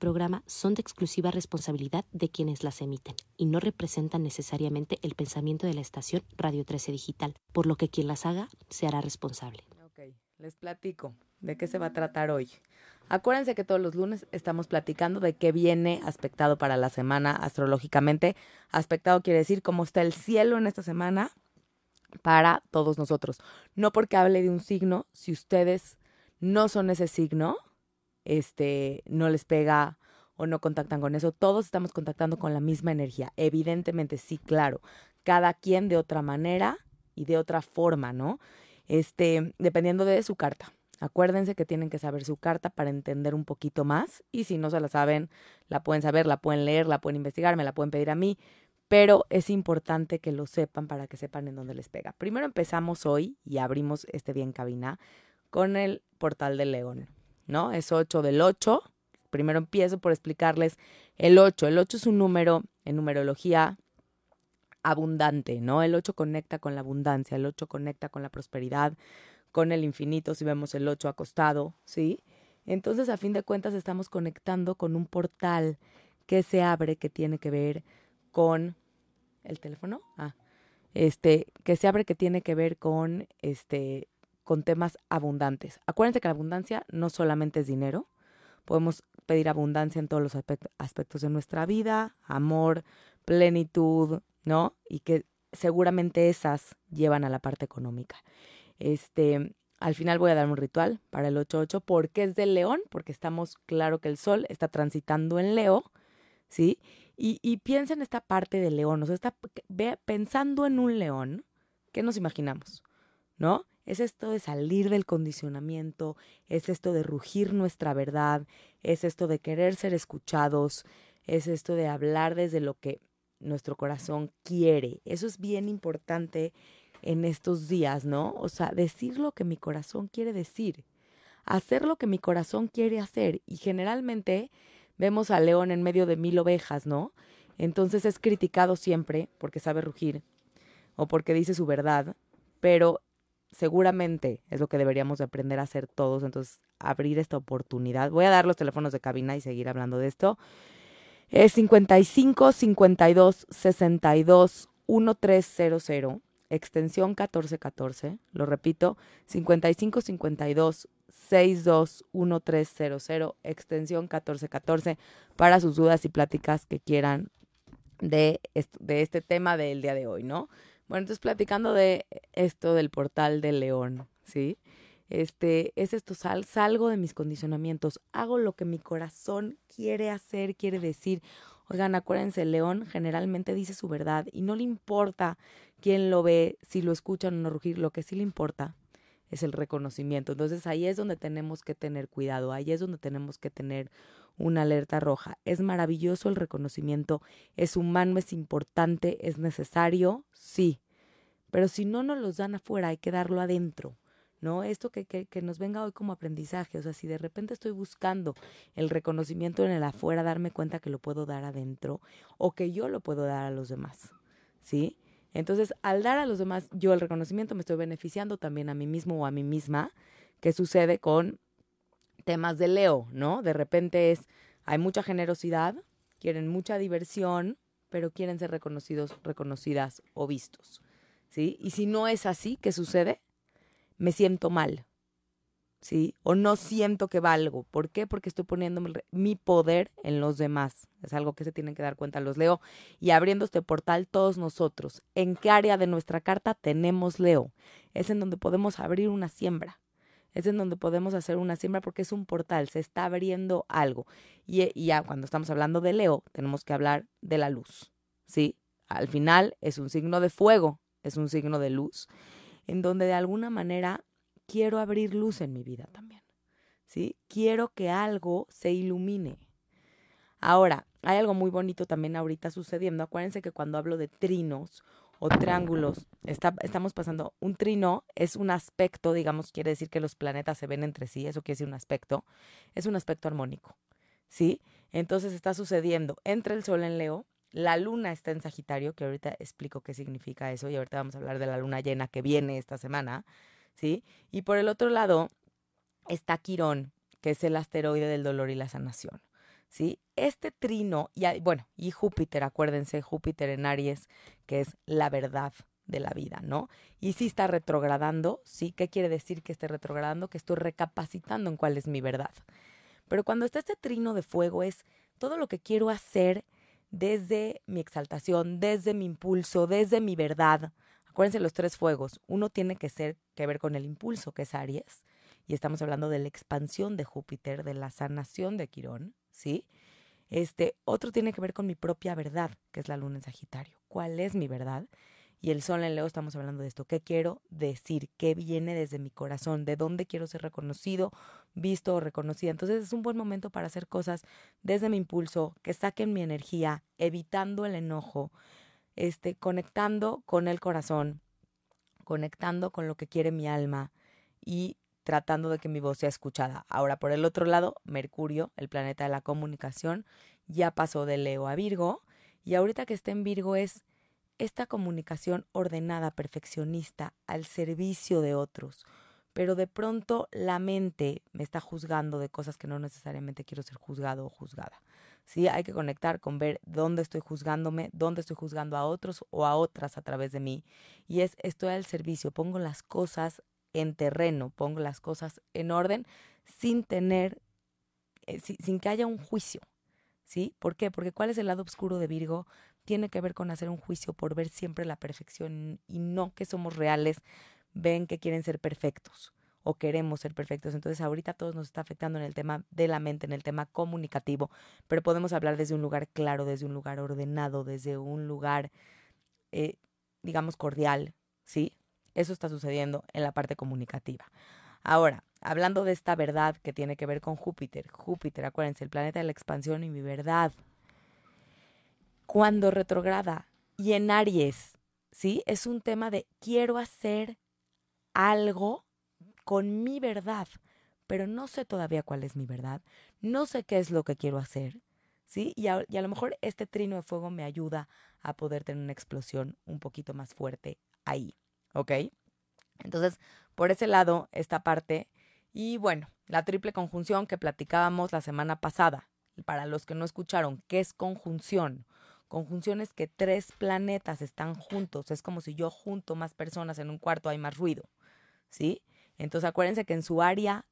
programa son de exclusiva responsabilidad de quienes las emiten y no representan necesariamente el pensamiento de la estación Radio 13 Digital, por lo que quien las haga se hará responsable. Ok, les platico de qué se va a tratar hoy. Acuérdense que todos los lunes estamos platicando de qué viene aspectado para la semana astrológicamente. Aspectado quiere decir cómo está el cielo en esta semana para todos nosotros. No porque hable de un signo, si ustedes no son ese signo, este, no les pega o no contactan con eso. Todos estamos contactando con la misma energía. Evidentemente, sí, claro. Cada quien de otra manera y de otra forma, ¿no? Este, dependiendo de su carta. Acuérdense que tienen que saber su carta para entender un poquito más y si no se la saben, la pueden saber, la pueden leer, la pueden investigar, me la pueden pedir a mí, pero es importante que lo sepan para que sepan en dónde les pega. Primero empezamos hoy y abrimos este día en cabina con el portal del león, ¿no? Es 8 del 8. Primero empiezo por explicarles el 8. El 8 es un número en numerología abundante, ¿no? El 8 conecta con la abundancia, el 8 conecta con la prosperidad, con el infinito, si vemos el 8 acostado, ¿sí? Entonces, a fin de cuentas, estamos conectando con un portal que se abre, que tiene que ver con el teléfono, ah, este, que se abre, que tiene que ver con, este, con temas abundantes. Acuérdense que la abundancia no solamente es dinero, podemos pedir abundancia en todos los aspectos de nuestra vida, amor, plenitud, ¿no? Y que seguramente esas llevan a la parte económica. Este, al final voy a dar un ritual para el 8-8 porque es del león, porque estamos claro que el sol está transitando en Leo, ¿sí? Y, piensa en esta parte del león, o sea, está pensando en un león, ¿qué nos imaginamos? ¿No? Es esto de salir del condicionamiento, es esto de rugir nuestra verdad, es esto de querer ser escuchados, es esto de hablar desde lo que nuestro corazón quiere. Eso es bien importante en estos días, ¿no? O sea, decir lo que mi corazón quiere decir, hacer lo que mi corazón quiere hacer. Y generalmente vemos al león en medio de mil ovejas, ¿no? Entonces es criticado siempre porque sabe rugir o porque dice su verdad, pero seguramente es lo que deberíamos de aprender a hacer todos, entonces abrir esta oportunidad. Voy a dar los teléfonos de cabina y seguir hablando de esto. Es 55 52 62 1300 extensión 1414, lo repito, 5552 621300, extensión 1414, para sus dudas y pláticas que quieran de, de este tema del día de hoy, ¿no? Bueno, entonces platicando de esto del portal del león, ¿sí? Este, es esto, sal, salgo de mis condicionamientos, hago lo que mi corazón quiere hacer, quiere decir. Oigan, acuérdense, el león generalmente dice su verdad y no le importa quién lo ve, si lo escuchan o no rugir, lo que sí le importa es el reconocimiento. Entonces ahí es donde tenemos que tener cuidado, ahí es donde tenemos que tener una alerta roja. Es maravilloso el reconocimiento, es humano, es importante, es necesario, sí, pero si no nos los dan afuera, hay que darlo adentro. ¿no? Esto que, que, que, nos venga hoy como aprendizaje, o sea, si de repente estoy buscando el reconocimiento en el afuera, darme cuenta que lo puedo dar adentro o que yo lo puedo dar a los demás, ¿sí? Entonces, al dar a los demás yo el reconocimiento, me estoy beneficiando también a mí mismo o a mí misma, que sucede con temas de Leo, ¿no? De repente es, hay mucha generosidad, quieren mucha diversión, pero quieren ser reconocidos, reconocidas o vistos, ¿sí? Y si no es así, ¿qué sucede? Me siento mal, ¿sí? O no siento que valgo. ¿Por qué? Porque estoy poniendo mi poder en los demás. Es algo que se tienen que dar cuenta los Leo. Y abriendo este portal todos nosotros. ¿En qué área de nuestra carta tenemos Leo? Es en donde podemos abrir una siembra. Es en donde podemos hacer una siembra porque es un portal, se está abriendo algo. Y, ya cuando estamos hablando de Leo, tenemos que hablar de la luz, ¿sí? Al final es un signo de fuego, es un signo de luz, en donde de alguna manera quiero abrir luz en mi vida también. ¿Sí? Quiero que algo se ilumine. Ahora, hay algo muy bonito también ahorita sucediendo. Acuérdense que cuando hablo de trinos o triángulos, está, estamos pasando, un trino es un aspecto, digamos, quiere decir que los planetas se ven entre sí, eso quiere decir un aspecto, es un aspecto armónico, ¿sí? Entonces está sucediendo entre el Sol en Leo, la Luna está en Sagitario, que ahorita explico qué significa eso, y ahorita vamos a hablar de la Luna llena que viene esta semana, Y por el otro lado está Quirón, que es el asteroide del dolor y la sanación, ¿sí? Este trino, y bueno, y Júpiter, acuérdense, Júpiter en Aries, que es la verdad de la vida, ¿no? Y si está retrogradando, ¿sí? ¿Qué quiere decir que esté retrogradando? Que estoy recapacitando en cuál es mi verdad. Pero cuando está este trino de fuego es todo lo que quiero hacer desde mi exaltación, desde mi impulso, desde mi verdad. Acuérdense los tres fuegos. Uno tiene que ser que ver con el impulso, que es Aries, y estamos hablando de la expansión de Júpiter, de la sanación de Quirón, ¿sí? Este, otro tiene que ver con mi propia verdad, que es la luna en Sagitario. ¿Cuál es mi verdad? Y el sol en Leo estamos hablando de esto. ¿Qué quiero decir? ¿Qué viene desde mi corazón? ¿De dónde quiero ser reconocido, visto o reconocida? Entonces es un buen momento para hacer cosas desde mi impulso, que saquen mi energía, evitando el enojo, este, conectando con el corazón, conectando con lo que quiere mi alma y tratando de que mi voz sea escuchada. Ahora, por el otro lado, Mercurio, el planeta de la comunicación, ya pasó de Leo a Virgo y ahorita que está en Virgo es esta comunicación ordenada, perfeccionista, al servicio de otros. Pero de pronto la mente me está juzgando de cosas que no necesariamente quiero ser juzgado o juzgada. Sí, hay que conectar con ver dónde estoy juzgándome, dónde estoy juzgando a otros o a otras a través de mí. Y es, estoy al servicio, pongo las cosas en terreno, pongo las cosas en orden sin tener, eh, sin que haya un juicio. ¿Sí? ¿Por qué? Porque ¿cuál es el lado oscuro de Virgo? tiene que ver con hacer un juicio por ver siempre la perfección y no que somos reales, ven que quieren ser perfectos o queremos ser perfectos. Entonces ahorita todos nos está afectando en el tema de la mente, en el tema comunicativo, pero podemos hablar desde un lugar claro, desde un lugar ordenado, desde un lugar, eh, digamos, cordial, ¿sí? Eso está sucediendo en la parte comunicativa. Ahora, hablando de esta verdad que tiene que ver con Júpiter, Júpiter, acuérdense, el planeta de la expansión y mi verdad, cuando retrograda y en Aries, ¿sí? Es un tema de quiero hacer algo con mi verdad, pero no sé todavía cuál es mi verdad, no sé qué es lo que quiero hacer, ¿sí? Y a, y a lo mejor este trino de fuego me ayuda a poder tener una explosión un poquito más fuerte ahí, ¿ok? Entonces, por ese lado, esta parte, y bueno, la triple conjunción que platicábamos la semana pasada, para los que no escucharon, ¿qué es conjunción? conjunciones que tres planetas están juntos. Es como si yo junto más personas en un cuarto hay más ruido. ¿Sí? Entonces acuérdense que en su área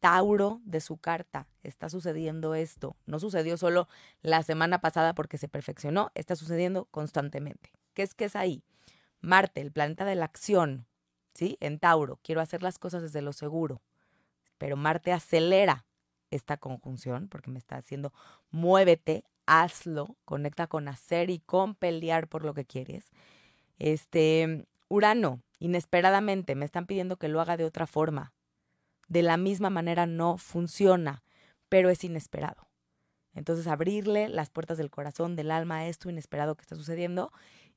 Tauro de su carta está sucediendo esto. No sucedió solo la semana pasada porque se perfeccionó, está sucediendo constantemente. ¿Qué es que es ahí? Marte, el planeta de la acción, ¿sí? En Tauro, quiero hacer las cosas desde lo seguro. Pero Marte acelera esta conjunción porque me está haciendo muévete, hazlo, conecta con hacer y con pelear por lo que quieres. Este, Urano, inesperadamente me están pidiendo que lo haga de otra forma. De la misma manera no funciona, pero es inesperado. Entonces, abrirle las puertas del corazón, del alma a esto inesperado que está sucediendo.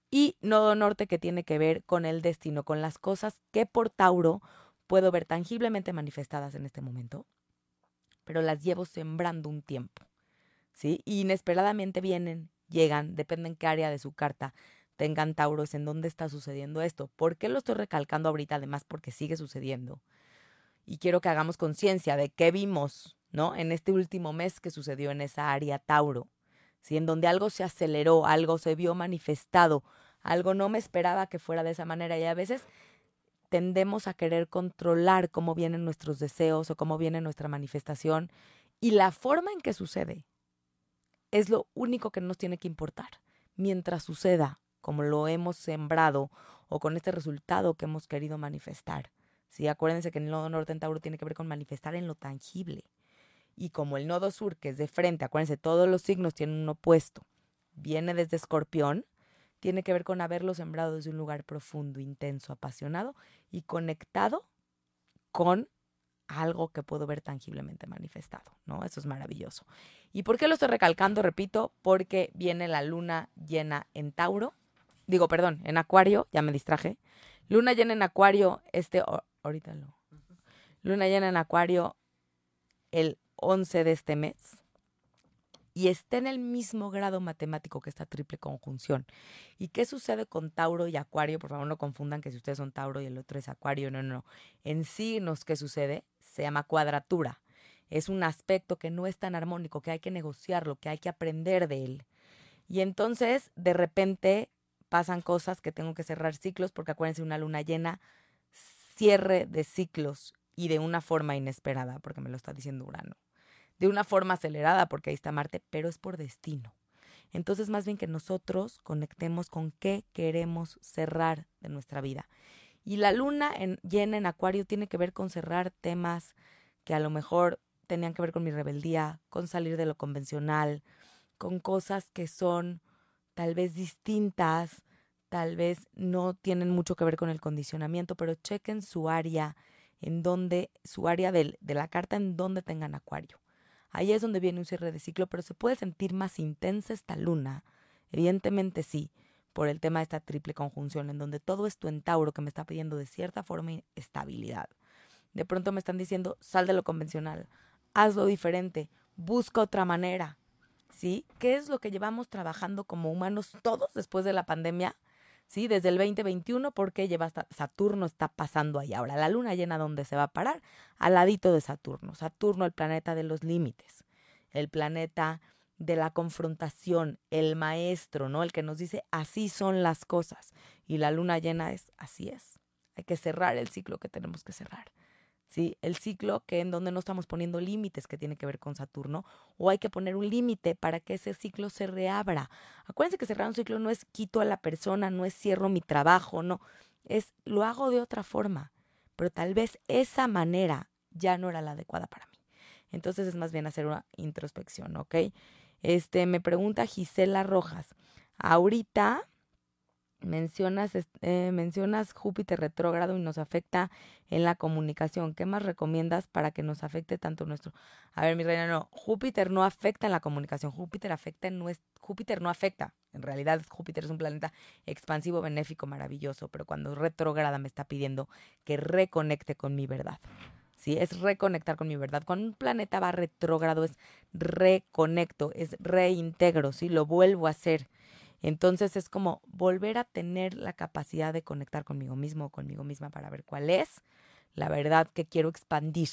Y Nodo Norte que tiene que ver con el destino, con las cosas que por Tauro puedo ver tangiblemente manifestadas en este momento, pero las llevo sembrando un tiempo. ¿sí? inesperadamente vienen, llegan, dependen qué área de su carta tengan Tauros, en dónde está sucediendo esto. ¿Por qué lo estoy recalcando ahorita? Además, porque sigue sucediendo. Y quiero que hagamos conciencia de qué vimos, ¿no? En este último mes que sucedió en esa área Tauro, ¿sí? En donde algo se aceleró, algo se vio manifestado, algo no me esperaba que fuera de esa manera. Y a veces tendemos a querer controlar cómo vienen nuestros deseos o cómo viene nuestra manifestación y la forma en que sucede es lo único que nos tiene que importar. Mientras suceda, como lo hemos sembrado o con este resultado que hemos querido manifestar. ¿sí? Acuérdense que el nodo norte en Tauro tiene que ver con manifestar en lo tangible. Y como el nodo sur, que es de frente, acuérdense, todos los signos tienen un opuesto. Viene desde escorpión, tiene que ver con haberlo sembrado desde un lugar profundo, intenso, apasionado y conectado con algo que puedo ver tangiblemente manifestado, ¿no? Eso es maravilloso. ¿Y por qué lo estoy recalcando? Repito, porque viene la luna llena en Tauro, digo, perdón, en Acuario, ya me distraje. Luna llena en Acuario, este, ahorita lo. Luna llena en Acuario el 11 de este mes y está en el mismo grado matemático que esta triple conjunción. ¿Y qué sucede con Tauro y Acuario? Por favor, no confundan que si ustedes son Tauro y el otro es Acuario, no, no, no. En signos, ¿qué sucede? Se llama cuadratura. es un aspecto que no es tan armónico, que hay que negociarlo, que hay que aprender de él. Y entonces, de repente, pasan cosas que tengo que cerrar ciclos, porque acuérdense, una luna llena, cierre de ciclos y de una forma inesperada, porque me lo está diciendo Urano. De una forma acelerada, porque ahí está Marte, pero es por destino. Entonces, más bien que nosotros conectemos con qué queremos cerrar de nuestra vida. Y la luna en, llena en Acuario tiene que ver con cerrar temas que a lo mejor tenían que ver con mi rebeldía, con salir de lo convencional, con cosas que son tal vez distintas, tal vez no tienen mucho que ver con el condicionamiento, pero chequen su área en donde, su área de, la carta en donde tengan acuario. Ahí es donde viene un cierre de ciclo, pero se puede sentir más intensa esta luna. Evidentemente sí, por el tema de esta triple conjunción, en donde todo esto en Tauro que me está pidiendo de cierta forma estabilidad. De pronto me están diciendo, sal de lo convencional, hazlo diferente, busca otra manera. ¿Sí? ¿Qué es lo que llevamos trabajando como humanos todos después de la pandemia? ¿Sí? Desde el 2021, porque lleva hasta Saturno está pasando ahí ahora. La luna llena, ¿dónde se va a parar? Al ladito de Saturno. Saturno, el planeta de los límites. El planeta de la confrontación, el maestro, ¿no? El que nos dice así son las cosas. Y la luna llena es así es. Hay que cerrar el ciclo que tenemos que cerrar. ¿Sí? El ciclo que en donde no estamos poniendo límites que tiene que ver con Saturno, o hay que poner un límite para que ese ciclo se reabra. Acuérdense que cerrar un ciclo no es quito a la persona, no es cierro mi trabajo, no, es lo hago de otra forma, pero tal vez esa manera ya no era la adecuada para mí. Entonces es más bien hacer una introspección, ¿ok? Este, me pregunta Gisela Rojas. Ahorita mencionas, eh, mencionas Júpiter retrógrado y nos afecta en la comunicación. ¿Qué más recomiendas para que nos afecte tanto nuestro? A ver, mi reina, no. Júpiter no afecta en la comunicación. Júpiter afecta en nuestro. Júpiter no afecta. En realidad, Júpiter es un planeta expansivo, benéfico, maravilloso. Pero cuando retrógrada me está pidiendo que reconecte con mi verdad. ¿sí? Es reconectar con mi verdad. Cuando un planeta va retrógrado es reconecto, es reintegro, ¿sí? Lo vuelvo a hacer. Entonces es como volver a tener la capacidad de conectar conmigo mismo o conmigo misma para ver cuál es la verdad que quiero expandir,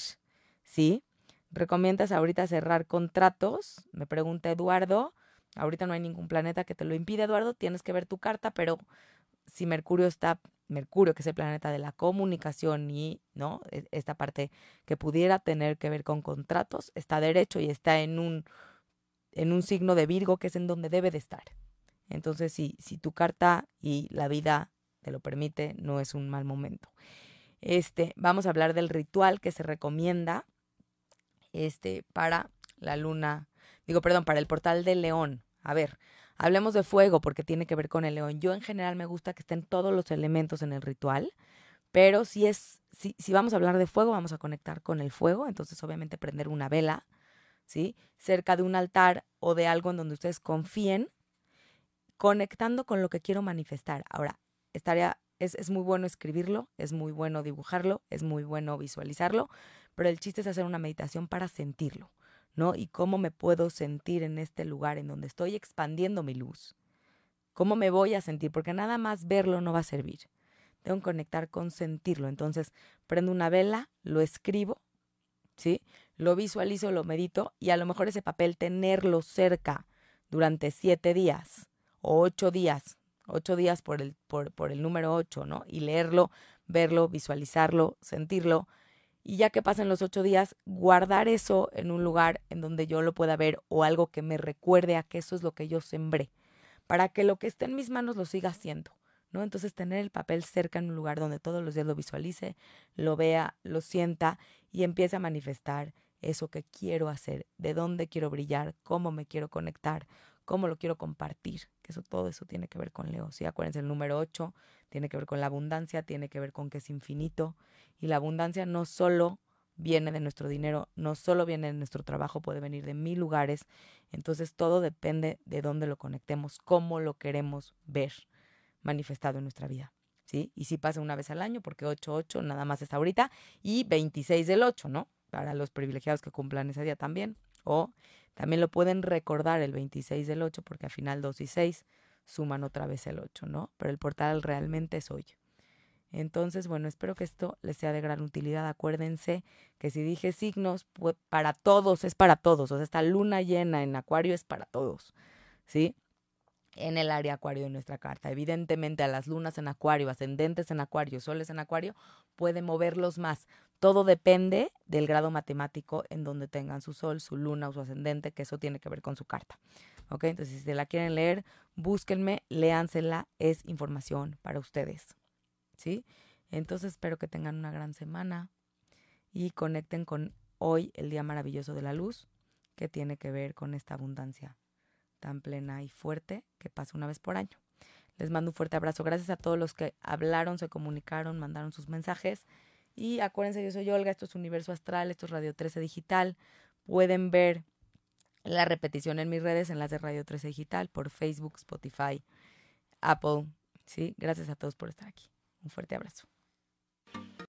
¿sí? ¿Recomiendas ahorita cerrar contratos? Me pregunta Eduardo. Ahorita no hay ningún planeta que te lo impida, Eduardo. Tienes que ver tu carta, pero si Mercurio está Mercurio, que es el planeta de la comunicación y, ¿no? E, esta parte que pudiera tener que ver con contratos, está derecho y está en un, en un signo de Virgo, que es en donde debe de estar. Entonces, si, si tu carta y la vida te lo permite, no es un mal momento. Este, vamos a hablar del ritual que se recomienda este, para la luna, digo, perdón, para el portal de León. A ver, Hablemos de fuego porque tiene que ver con el león. Yo en general me gusta que estén todos los elementos en el ritual, pero si es, si, si vamos a hablar de fuego, vamos a conectar con el fuego, entonces obviamente prender una vela, ¿sí? Cerca de un altar o de algo en donde ustedes confíen, conectando con lo que quiero manifestar. Ahora, estaría, es, es muy bueno escribirlo, es muy bueno dibujarlo, es muy bueno visualizarlo, pero el chiste es hacer una meditación para sentirlo. ¿no? Y cómo me puedo sentir en este lugar en donde estoy expandiendo mi luz. ¿Cómo me voy a sentir? Porque nada más verlo no va a servir. Tengo que conectar con sentirlo. Entonces, prendo una vela, lo escribo, ¿sí? Lo visualizo, lo medito y a lo mejor ese papel tenerlo cerca durante siete días ocho días, ocho días por el, por, por el número ocho, ¿no? Y leerlo, verlo, visualizarlo, sentirlo y ya que pasen los ocho días, guardar eso en un lugar en donde yo lo pueda ver o algo que me recuerde a que eso es lo que yo sembré, para que lo que esté en mis manos lo siga haciendo, ¿no? Entonces tener el papel cerca en un lugar donde todos los días lo visualice, lo vea, lo sienta y empiece a manifestar eso que quiero hacer, de dónde quiero brillar, cómo me quiero conectar, cómo lo quiero compartir, que eso todo eso tiene que ver con Leo. Sí, acuérdense el número 8 tiene que ver con la abundancia, tiene que ver con que es infinito y la abundancia no solo viene de nuestro dinero, no solo viene de nuestro trabajo, puede venir de mil lugares. Entonces todo depende de dónde lo conectemos, cómo lo queremos ver manifestado en nuestra vida. ¿Sí? Y si pasa una vez al año, porque 8-8 nada más es ahorita, y 26 del 8, ¿no? Para los privilegiados que cumplan ese día también. O también lo pueden recordar el 26 del 8, porque al final 2 y 6 suman otra vez el 8, ¿no? Pero el portal realmente es hoy. Entonces, bueno, espero que esto les sea de gran utilidad. Acuérdense que si dije signos, pues para todos es para todos. O sea, esta luna llena en Acuario es para todos, ¿sí? En el área Acuario de nuestra carta. Evidentemente, a las lunas en Acuario, ascendentes en Acuario, soles en Acuario, puede moverlos más. Todo depende del grado matemático en donde tengan su sol, su luna o su ascendente, que eso tiene que ver con su carta. ¿Ok? Entonces, si se la quieren leer, búsquenme, léansela, es información para ustedes. ¿sí? Entonces espero que tengan una gran semana y conecten con hoy, el día maravilloso de la luz, que tiene que ver con esta abundancia tan plena y fuerte que pasa una vez por año. Les mando un fuerte abrazo. Gracias a todos los que hablaron, se comunicaron, mandaron sus mensajes. Y acuérdense, yo soy Olga, esto es Universo Astral, esto es Radio 13 Digital. Pueden ver la repetición en mis redes, en las de Radio 13 Digital, por Facebook, Spotify, Apple. Sí, gracias a todos por estar aquí. Un fuerte abrazo.